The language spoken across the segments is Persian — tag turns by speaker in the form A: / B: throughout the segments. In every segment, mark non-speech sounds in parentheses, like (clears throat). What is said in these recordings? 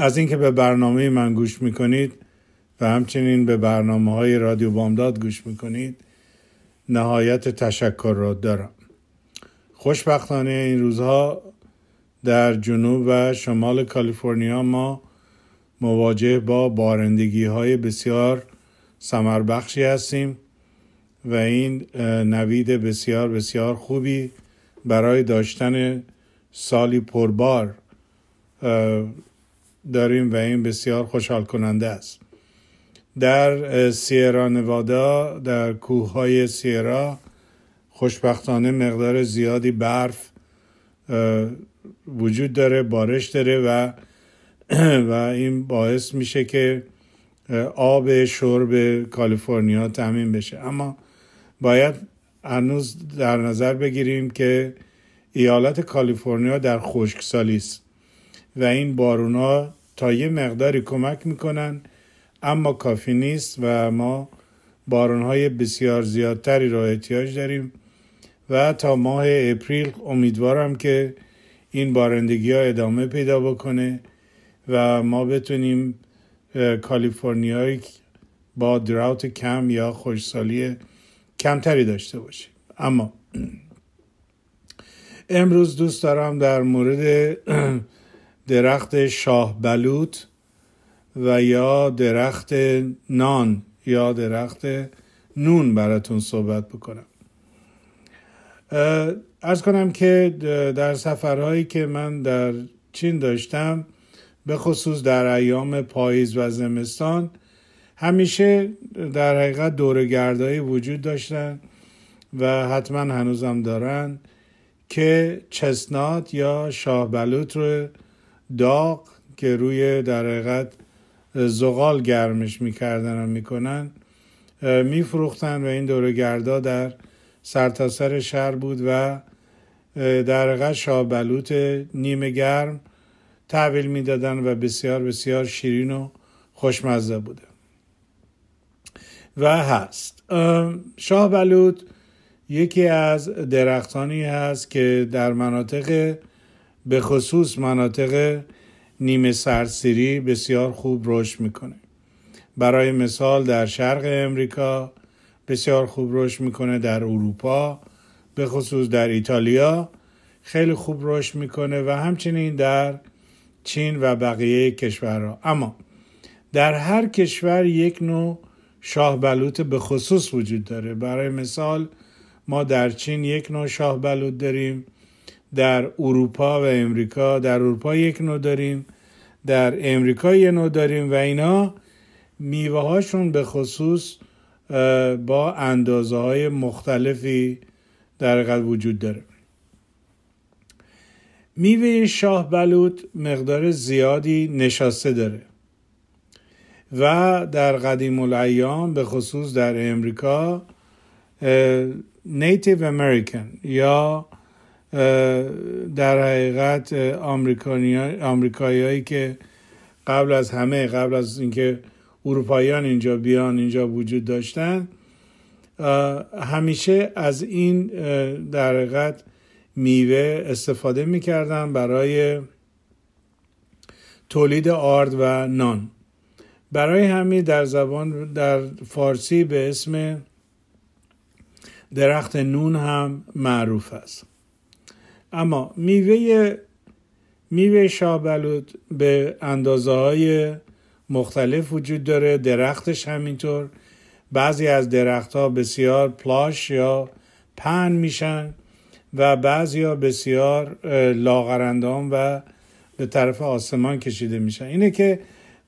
A: از اینکه به برنامه من گوش می‌کنید و همچنین به برنامه های رادیو بامداد گوش می‌کنید نهایت تشکر را دارم. خوشبختانه این روزها در جنوب و شمال کالیفرنیا ما مواجه با بارندگی های بسیار سمربخشی هستیم و این نوید بسیار بسیار خوبی برای داشتن سالی پربار داریم و این بسیار خوشحال کننده است. در سیرا نوادا در کوه های سیرا خوشبختانه مقدار زیادی برف وجود داره بارش داره و (clears throat) و این باعث میشه که آب شرب کالیفرنیا تامین بشه. اما باید هنوز در نظر بگیریم که ایالت کالیفرنیا در خشکسالی است. و این بارونا تا یه مقداری کمک می‌کنن اما کافی نیست و ما بارونهای بسیار زیادتری را احتیاج داریم و تا ماه اپریل امیدوارم که این بارندگی ها ادامه پیدا بکنه و ما بتونیم کالیفرنیایی با دراوت کم یا خوشسالی کمتری داشته باشیم. اما (clears throat) امروز دوست دارم در مورد (clears throat) درخت شاه بلوط و یا درخت نان یا درخت نون براتون صحبت بکنم. از کنم که در سفرهایی که من در چین داشتم به خصوص در ایام پاییز و زمستان همیشه در حقیقت دورگردهایی وجود داشتن و حتما هنوزم دارن که چسنات یا شاه بلوط رو داغ که روی در حقیقت زغال گرمش می‌کردن و می‌کنن میفروختن و این دورگردا در سرتاسر سر شهر بود و در حقیقت شاه بلوط نیمه گرم تحویل می‌دادن و بسیار بسیار شیرین و خوشمزه بوده. و هست. شاه بلوط یکی از درختانی هست که در مناطق به خصوص مناطق نیمه سرسیری بسیار خوب رشد می‌کنه. برای مثال در شرق امریکا بسیار خوب رشد می‌کنه در اروپا به خصوص در ایتالیا خیلی خوب رشد می‌کنه و همچنین در چین و بقیه کشورها. اما در هر کشور یک نوع شاه بلوط به خصوص وجود داره. برای مثال ما در چین یک نوع شاه بلوط داریم. در اروپا و امریکا در اروپا یک نوع داریم در امریکا یک نوع داریم و اینا میوه هاشون به خصوص با اندازه های مختلفی در وجود داره. میوه شاه بلوط مقدار زیادی نشاسته داره و در قدیم الایام به خصوص در امریکا نیتیو امریکن یا در حقیقت آمریکایی که قبل از همه قبل از اینکه اروپاییان اینجا بیان اینجا وجود داشتن همیشه از این در حقیقت میوه استفاده می‌کردن برای تولید آرد و نان. برای همین در زبان در فارسی به اسم درخت نون هم معروف است. اما میوه میوه شابلوت به اندازه های مختلف وجود داره درختش همینطور. بعضی از درختها بسیار پلاش یا پن میشن و بعضی ها بسیار لاغرندام و به طرف آسمان کشیده میشن. اینه که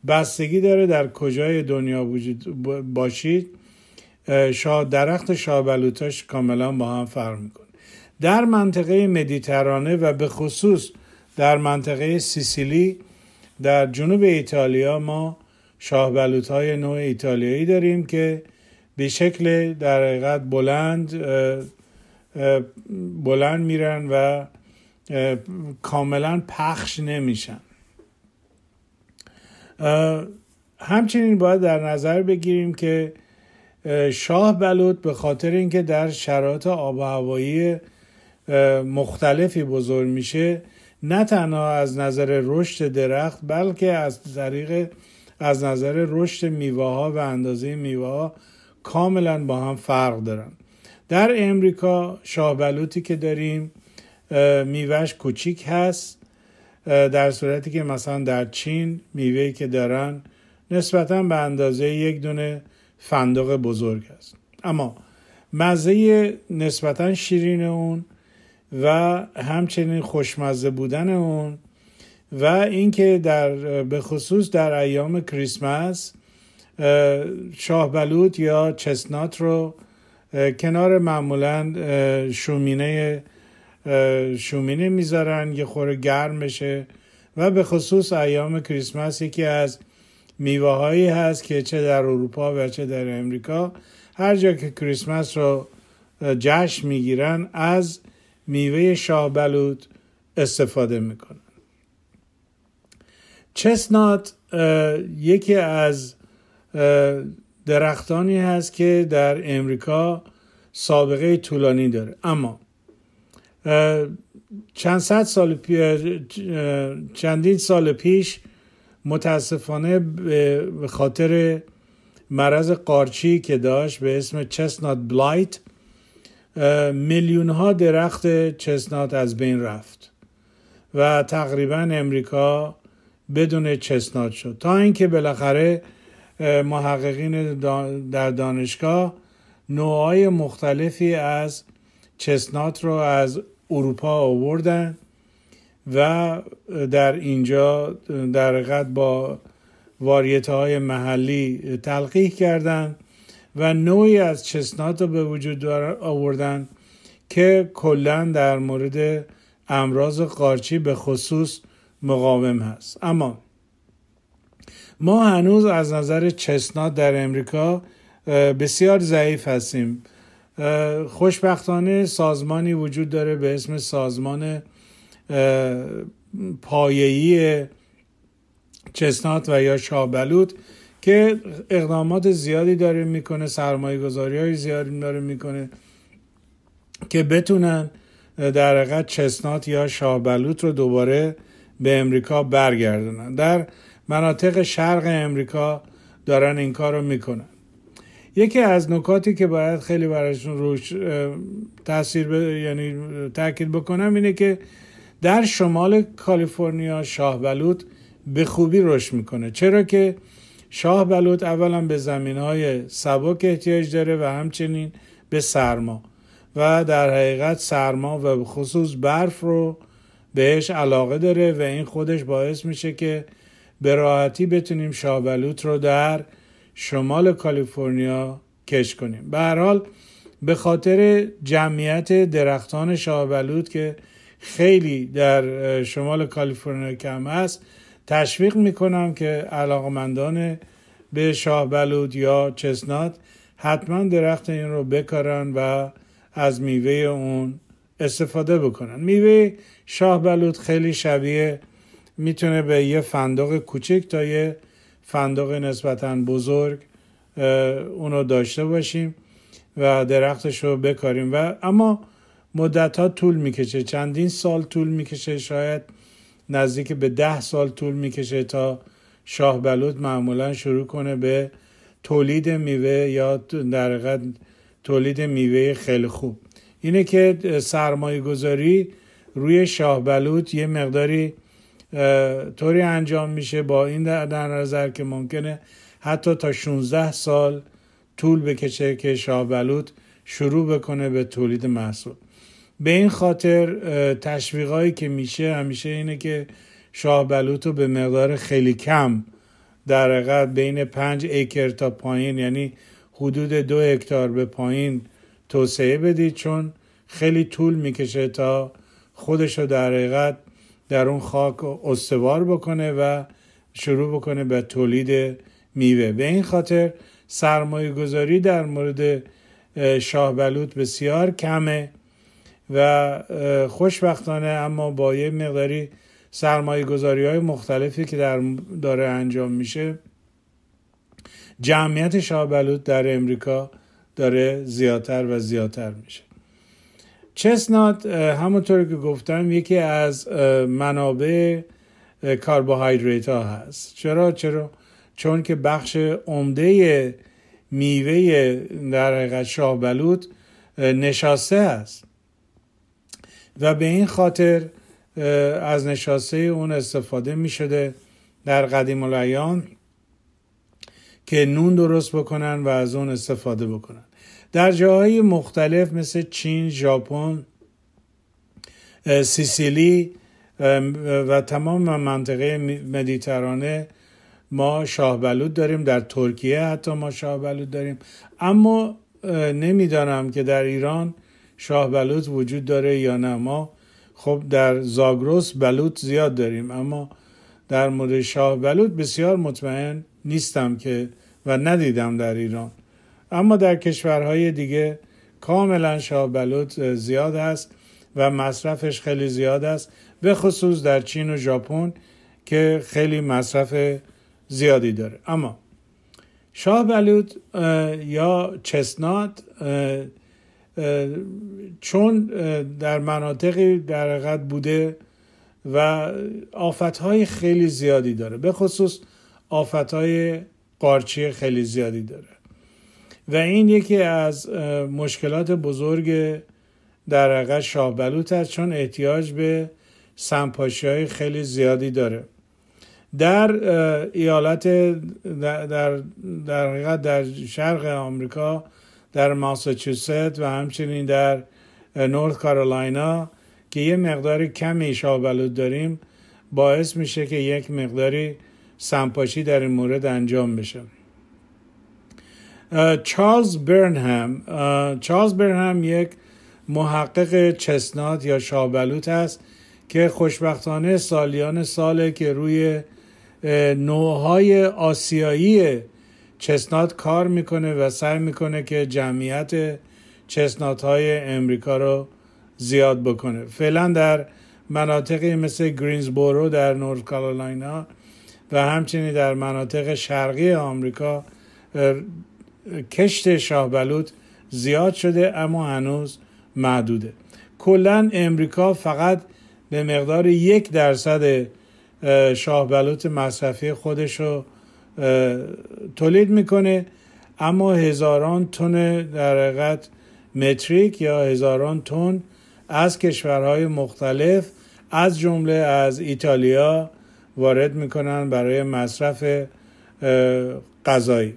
A: بستگی داره در کجای دنیا وجود باشید. شا درخت شابلوتاش کاملا با هم فرق می‌کنه. در منطقه مدیترانه و به خصوص در منطقه سیسیلی در جنوب ایتالیا ما شاه بلوط های نوع ایتالیایی داریم که به شکل در حقیقت بلند بلند میرن و کاملا پخش نمیشن. همچنین باید در نظر بگیریم که شاه بلوط به خاطر اینکه در شرایط آب و هوایی مختلفی بزرگ میشه نه تنها از نظر رشد درخت بلکه از طریق از نظر رشد میوه ها و اندازه میوه ها کاملا با هم فرق دارن. در امریکا شاه بلوطی که داریم میوهش کوچیک هست در صورتی که مثلا در چین میوهی که دارن نسبتا به اندازه یک دونه فندق بزرگ است اما مزه نسبتا شیرین اون و همچنین خوشمزه بودن اون و اینکه در به خصوص در ایام کریسمس شاه بلوط یا چسنات رو کنار معمولا شومینه شومینه می‌ذارن یه خوره گرم بشه و به خصوص ایام کریسمس یکی از میوه هایی هست که چه در اروپا و چه در امریکا هر جا که کریسمس رو جشن می‌گیرن از میوه شاه بلوط استفاده می‌کنن. چسنات یکی از درختانی هست که در امریکا سابقه طولانی داره. اما چند صد سال چندین سال پیش متاسفانه به خاطر مرض قارچی که داشت به اسم chestnut blight میلیون ها درخت chestnut از بین رفت و تقریبا امریکا بدون chestnut شد. تا اینکه بالاخره محققین در دانشگاه نوعای مختلفی از chestnut رو از اروپا آوردن و در اینجا در با واریته های محلی تلقیح کردند و نوعی از chestnut رو به وجود آوردن که کلا در مورد امراض قارچی به خصوص مقاوم هست. اما ما هنوز از نظر chestnut در امریکا بسیار ضعیف هستیم. خوشبختانه سازمانی وجود داره به اسم سازمان پایه‌ای chestnut و یا شاه‌بلوط که اقدامات زیادی داره می‌کنه سرمایه گذاری های زیادی داره می‌کنه که بتونن در حقیقت chestnut یا شاه‌بلوط رو دوباره به امریکا برگردونن. در مناطق شرق امریکا دارن این کار رو می‌کنن. یکی از نکاتی که باید خیلی براشون روش تاثیر یعنی تاکید بکنم اینه که در شمال کالیفرنیا شاه بلوط به خوبی رشد می‌کنه. چرا که شاه بلوط اولا به زمین های سبک احتیاج داره و همچنین به سرما. و در حقیقت سرما و خصوص برف رو بهش علاقه داره و این خودش باعث میشه که به راحتی بتونیم شاه بلوط رو در شمال کالیفرنیا کش کنیم. به هر حال به خاطر جمعیت درختان شاه بلوط که خیلی در شمال کالیفرنیا کم است تشویق می‌کنم که علاقمندان به شاه بلود یا چسنات حتما درخت این رو بکارن و از میوه اون استفاده بکنن. میوه شاه بلود خیلی شبیه می‌تونه به یه فندق کوچک تا یه فندق نسبتا بزرگ اونو داشته باشیم و درختش رو بکاریم. و اما مدت ها طول می‌کشه چندین سال طول می‌کشه شاید نزدیک به ده سال طول می‌کشه تا شاه بلوط معمولا شروع کنه به تولید میوه یا در تولید میوه خیلی خوب. اینه که سرمایه گذاری روی شاه بلوط یه مقداری طوری انجام میشه با این در نظر که ممکنه حتی تا 16 سال طول بکشه که شاه بلوط شروع بکنه به تولید محصول. به این خاطر تشویقایی که میشه همیشه اینه که شاه بلوط رو به مقدار خیلی کم در حقیقت بین پنج ایکر تا پایین یعنی حدود دو هکتار به پایین توسعه بدید چون خیلی طول می‌کشه تا خودش رو در حقیقت در اون خاک استوار بکنه و شروع بکنه به تولید میوه. به این خاطر سرمایه گذاری در مورد شاه بلوط بسیار کمه. و خوشبختانه اما با یه مقداری سرمایه گذاری های مختلفی که در داره انجام میشه جمعیت شاه بلوط در امریکا داره زیادتر و زیادتر میشه. چسنات همونطور که گفتم یکی از منابع کربوهیدریت ها هست. چرا؟ چرا؟ چون که بخش عمده میوه در حقیقت شاه بلوط نشاسته است و به این خاطر از نشاسته اون استفاده می شده در قدیم الایام که نون درست بکنن و از اون استفاده بکنن. در جاهای مختلف مثل چین، ژاپن، سیسیلی و تمام منطقه مدیترانه ما شاه بلود داریم در ترکیه حتی ما شاه بلود داریم. اما نمی‌دانم که در ایران شاه بلوط وجود داره یا نه؟ ما خب در زاگروس بلوط زیاد داریم اما در مورد شاه بلوط بسیار مطمئن نیستم که و ندیدم در ایران. اما در کشورهای دیگه کاملا شاه بلوط زیاد است و مصرفش خیلی زیاد است به خصوص در چین و ژاپن که خیلی مصرف زیادی داره. اما شاه بلوط یا چسنات چون در مناطقی در حقیقت بوده و آفتهای خیلی زیادی داره به خصوص آفتهای قارچی خیلی زیادی داره. و این یکی از مشکلات بزرگ در حقیقت شاه بلوط است چون احتیاج به سمپاشی های خیلی زیادی داره. در ایالت در در حقیقت در شرق آمریکا در ماساچوست و همچنین در نورث کارولاینا که یه مقدار کمی شابلود داریم باعث میشه که یک مقداری سمپاشی در این مورد انجام بشه. چارلز برنهم چارلز برنهم یک محقق چسنات یا شابلوت است که خوشبختانه سالیان ساله که روی نوعهای آسیایی chestnut کار می‌کنه و سعی می‌کنه که جمعیت chestnut های امریکا رو زیاد بکنه. فعلا در مناطقی مثل Greensboro در North Carolina و همچنین در مناطق شرقی آمریکا کشت شاه بلوط زیاد شده اما هنوز محدوده. کلا امریکا فقط به مقدار یک درصد شاه بلوط مصرفی خودش رو تولید می‌کنه اما هزاران تن در حقیقت متریک یا هزاران تن از کشورهای مختلف از جمله از ایتالیا وارد می‌کنن برای مصرف غذایی.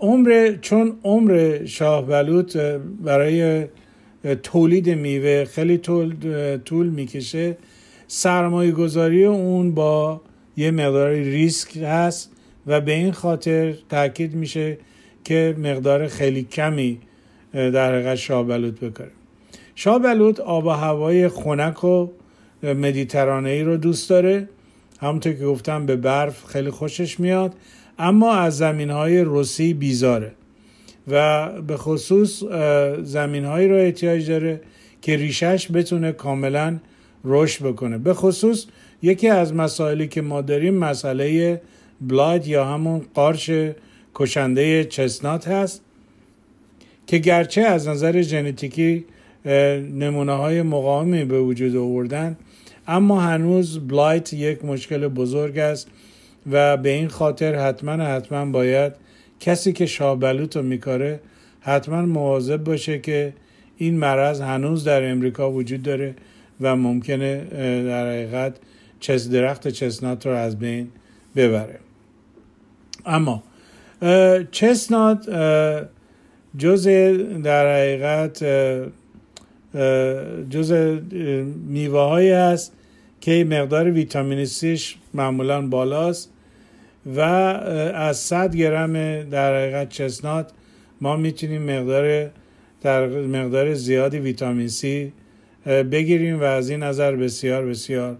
A: عمر چون عمر شاه بلوط برای تولید میوه خیلی طول, طول می‌کشه سرمایه گذاری اون با یه مقدار ریسک هست و به این خاطر تاکید میشه که مقدار خیلی کمی در حقیقت شابلوت بکنه شابلوت آب و هوای خنک و مدیترانه ای رو دوست داره. همونطور که گفتم به برف خیلی خوشش میاد اما از زمین های رسی بیزاره و به خصوص زمین هایی رو احتیاج داره که ریشش بتونه کاملا رشد بکنه. به خصوص یکی از مسائلی که ما داریم مسئله blight یا همون قارچ کشنده chestnut هست که گرچه از نظر ژنتیکی نمونه های مقاومی به وجود آوردن اما هنوز blight یک مشکل بزرگ است و به این خاطر حتما حتما باید کسی که شاه‌بلوط رو میکاره حتما مواظب باشه که این مرض هنوز در امریکا وجود داره و ممکنه در حقیقت ches درخت chestnut رو از بین ببره. اما chestnut جز در حقیقت جز میوه هایی هست که مقدار ویتامین سیش معمولا بالاست و از 100 گرم در حقیقت chestnut ما می‌تونیم مقدار در مقدار زیادی ویتامین سی بگیریم و از این نظر بسیار بسیار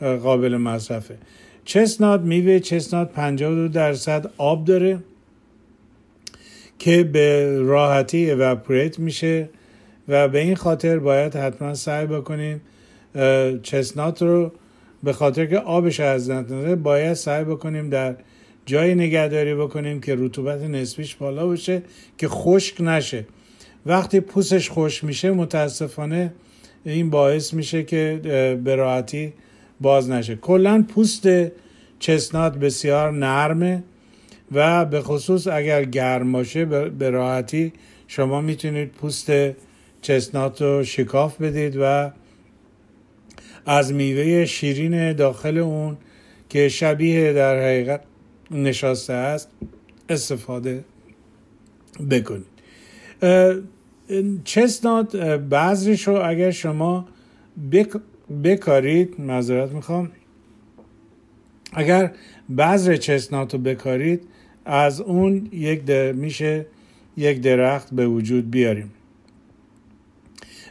A: قابل مصرفه. chestnut میوه chestnut 52 درصد آب داره که به راحتی evaporate میشه و به این خاطر باید حتما سعی بکنیم chestnut رو به خاطر که آبش از نده باید سعی بکنیم در جای نگهداری بکنیم که رطوبت نسبیش بالا باشه که خشک نشه. وقتی پوستش خشک میشه متاسفانه این باعث میشه که به راحتی باز نشه. کلا پوست chestnut بسیار نرمه و به خصوص اگر گرم باشه به راحتی شما می‌تونید پوست chestnut رو شکاف بدید و از میوه شیرین داخل اون که شبیه در حقیقت نشاسته است استفاده بکنید. chestnut بعضیش رو اگر شما بکارید معذرت می‌خوام. اگر بذر chestnut رو بکارید از اون یک میشه یک درخت به وجود بیاریم.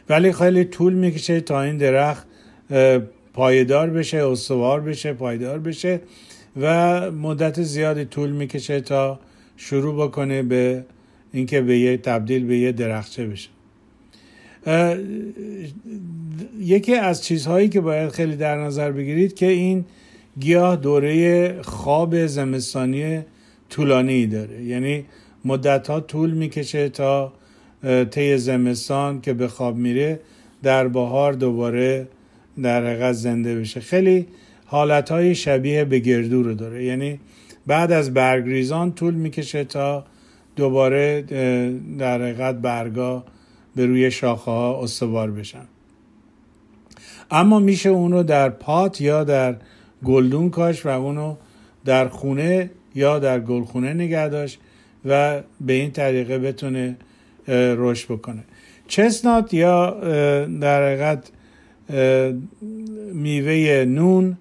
A: ولی خیلی طول می‌کشه تا این درخت پایدار بشه استوار بشه پایدار بشه و مدت زیادی طول می‌کشه تا شروع بکنه به اینکه به یه تبدیل به یه درخچه بشه. یکی از چیزهایی که باید خیلی در نظر بگیرید که این گیاه دوره خواب زمستانی طولانی داره. یعنی مدت ها طول می‌کشه تا طی زمستان که به خواب میره در بهار دوباره در حقیقت زنده بشه. خیلی حالت های شبیه به گردو رو داره. یعنی بعد از برگریزان طول می‌کشه تا دوباره در حقیقت برگا به روی شاخه ها استوار بشن. اما میشه اونو در پات یا در گلدون کاش و اونو در خونه یا در گلخونه نگه داشت و به این طریقه بتونه رشد بکنه. چسنات یا در حقیقت میوه نون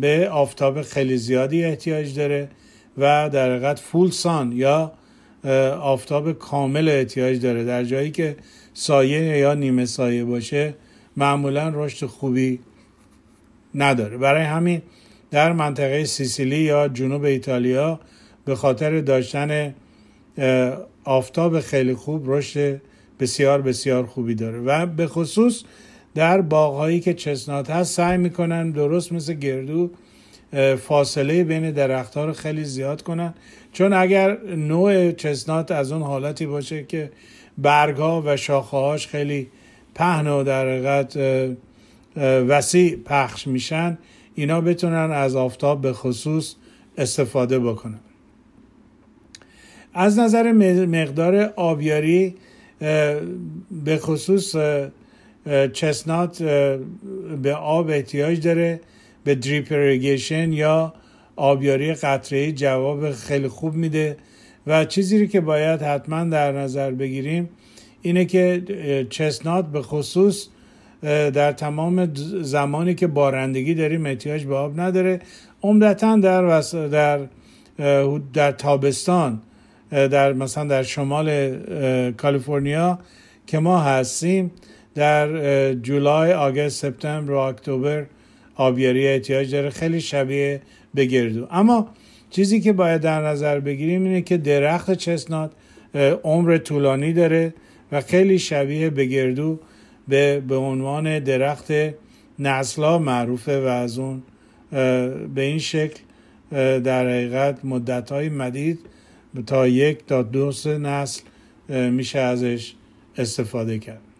A: به آفتاب خیلی زیادی احتیاج داره. و در حقیقت فول سان یا آفتاب کامل احتیاج داره. در جایی که سایه یا نیمه سایه باشه معمولا رشد خوبی نداره. برای همین در منطقه سیسیلی یا جنوب ایتالیا به خاطر داشتن آفتاب خیلی خوب رشد بسیار بسیار خوبی داره. و به خصوص در باغهایی که chestnut هست سعی می‌کنن درست مثل گردو فاصله بین درختها رو خیلی زیاد کنن. چون اگر نوع chestnut از اون حالتی باشه که برگها و شاخههاش خیلی پهن و در حقیقت وسیع پخش میشن اینا بتونن از آفتاب به خصوص استفاده بکنن. از نظر مقدار آبیاری به خصوص chestnut به آب احتیاج داره. به drip irrigation یا آبیاری قطره‌ای جواب خیلی خوب میده. و چیزی که باید حتما در نظر بگیریم اینه که چسنات به خصوص در تمام زمانی که بارندگی داریم احتیاج به آب نداره. عمدتا در در در تابستان در مثلا در شمال کالیفرنیا که ما هستیم در جولای آگست سپتامبر و اکتبر آبیاری احتیاج داره خیلی شبیه به گردو. اما چیزی که باید در نظر بگیریم اینه که درخت چسنات عمر طولانی داره و خیلی شبیه به گردو به, به عنوان درخت نسلا معروفه و از اون به این شکل در حقیقت مدت های مدید تا یک تا دو سه نسل میشه ازش استفاده کرد.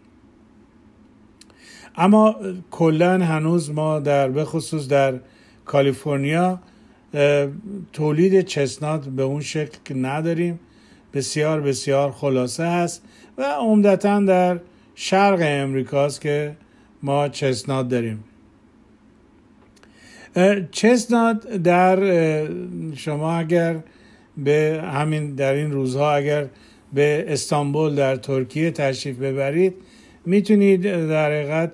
A: اما کلا هنوز ما در بخصوص در کالیفرنیا تولید chestnut به اون شکل نداریم بسیار بسیار خلاصه هست و عمدتا در شرق امریکاست که ما chestnut داریم. chestnut در شما اگر به همین در این روزها اگر به استانبول در ترکیه تشریف ببرید می‌تونید در حقیقت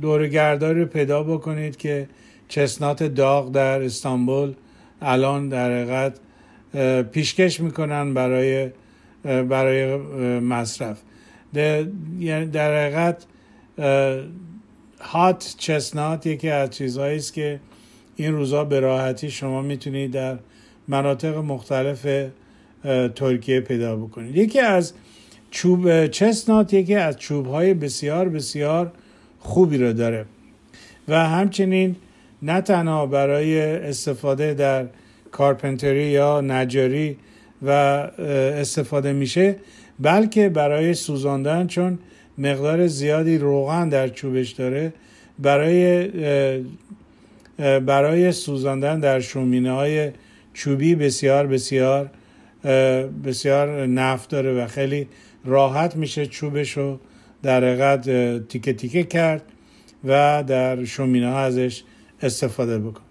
A: دوره‌گردایی رو پیدا بکنید که chestnut داغ در استانبول الان در حقیقت پیشکش می‌کنن برای برای مصرف. یعنی در حقیقت hot chestnut یکی از چیزهایی است که این روزا به راحتی شما می‌تونید در مناطق مختلف ترکیه پیدا بکنید. یکی از چوب چسنات یکی از چوب های بسیار بسیار خوبی رو داره. و همچنین نه تنها برای استفاده در کارپنتری یا نجاری و استفاده میشه بلکه برای سوزاندن چون مقدار زیادی روغن در چوبش داره برای برای سوزاندن در شومینه های چوبی بسیار بسیار بسیار نفت داره و خیلی راحت میشه چوبش رو در حقیقت تیکه تیکه کرد و در شومینه ها ازش استفاده بکن.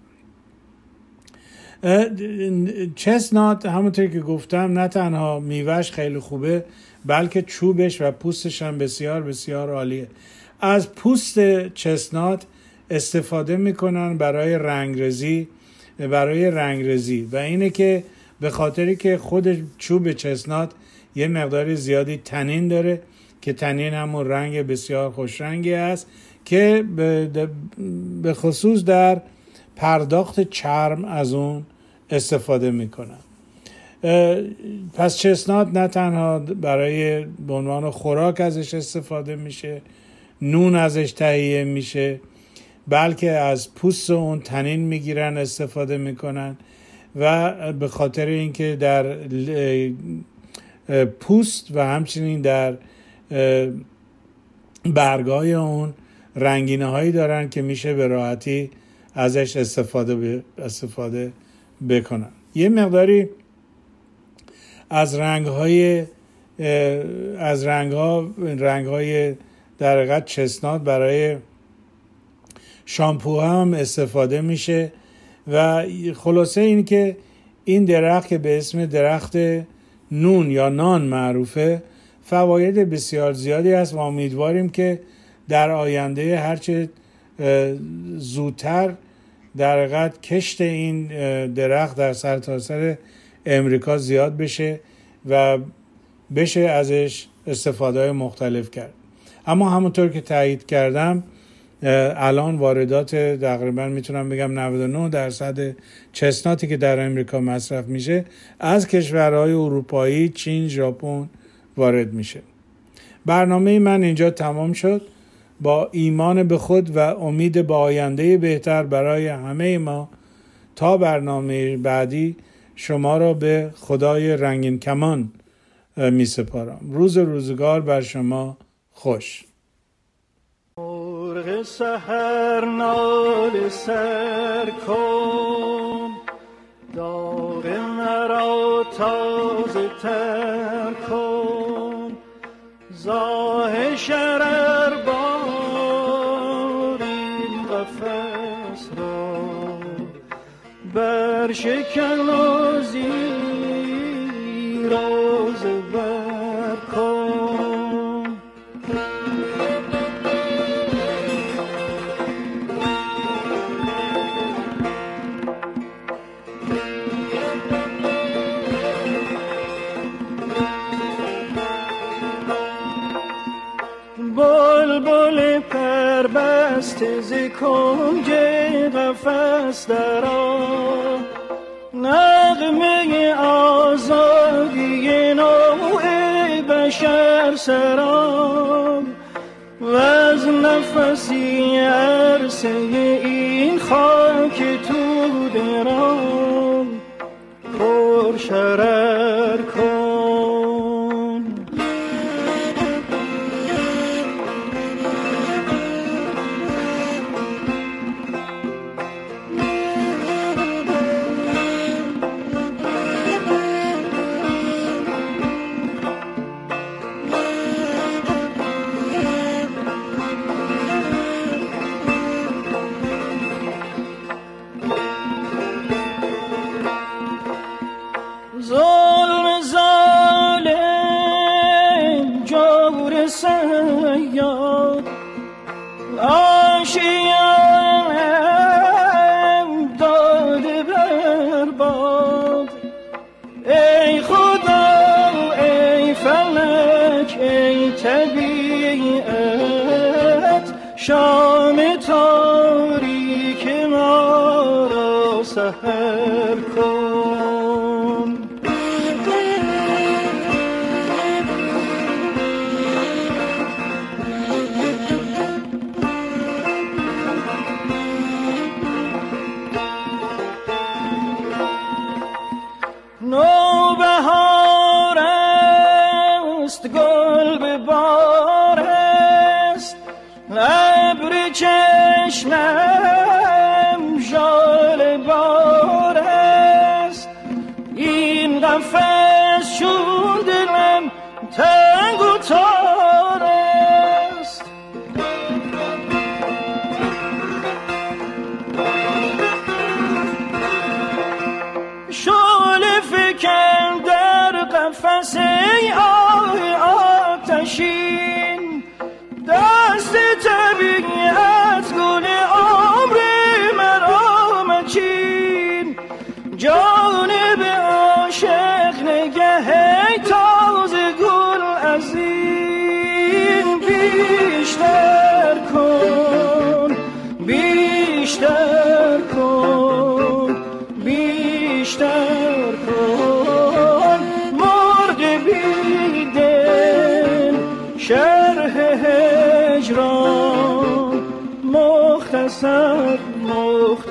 A: chestnut همونطور که گفتم نه تنها میوهش خیلی خوبه بلکه چوبش و پوستش هم بسیار بسیار عالیه. از پوست chestnut استفاده می‌کنن برای رنگرزی برای رنگرزی و اینه که به خاطری که خود چوب chestnut یه مقدار زیادی tannin داره که tannin همون رنگ بسیار خوش رنگی است که به خصوص در پرداخت چرم از اون استفاده می‌کنن پس chestnut نه تنها برای به عنوان خوراک ازش استفاده میشه نون ازش تهیه میشه بلکه از پوست اون تنین می‌گیرن استفاده می‌کنن و به خاطر اینکه در پوست و همچنین در برگای اون رنگینه هایی دارن که میشه به راحتی ازش استفاده استفاده بکنن. یه مقداری از رنگ های از رنگ ها رنگ های در چسنات برای شامپو هم استفاده میشه و خلاصه این که این درخت که به اسم درخت نون یا نان معروفه فواید بسیار زیادی هست و امیدواریم که در آینده هرچه زودتر در حقیقت کشت این درخت در سرتاسر سر امریکا زیاد بشه و بشه ازش استفاده مختلف کرد. اما همونطور که تایید کردم الان واردات تقریبا می‌تونم بگم 99 درصد چسناتی که در امریکا مصرف میشه از کشورهای اروپایی چین ژاپن وارد میشه. برنامه من اینجا تمام شد. با ایمان به خود و امید به آینده بهتر برای همه ما تا برنامه بعدی شما را به خدای رنگین کمان می سپارم روز روزگار بر شما خوش.
B: مرغ سهر نال سر کن داغ مرا تازه تر کن زاه شرر بار این قفص را بر شکن و کنج قفص درا نغمه آزادی نوع بشر سرام و از نفسی عرصه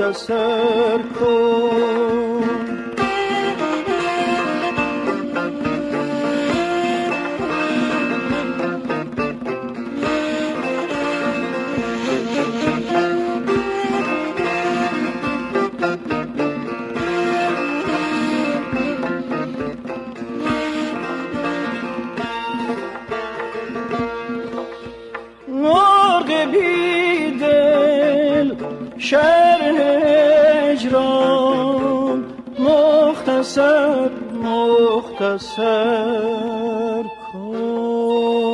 B: مختصر کن مختصر مختصر کن.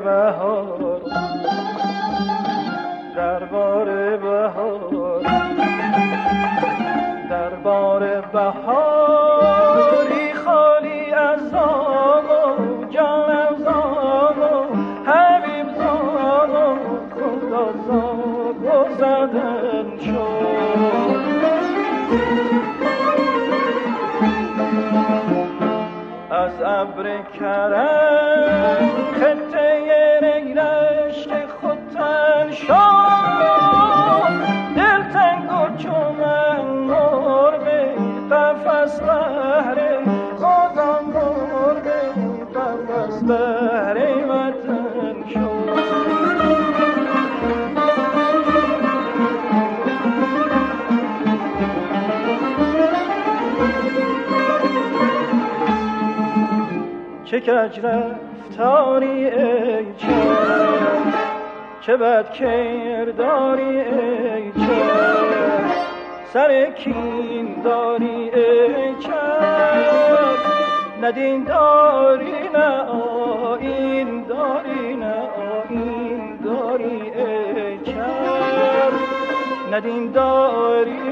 B: بهار. دربار بهار. دربار بهاری خالی از زاغ و جانم زاغ و حبیب زاغ و خدا زاغ و زدن شد. از ابر کرم چه کج رفتاری ای چه چه بد کرداری ای چه سر کین داری ای چه ندین داری نه آین داری نه آین داری ای چه ندین داری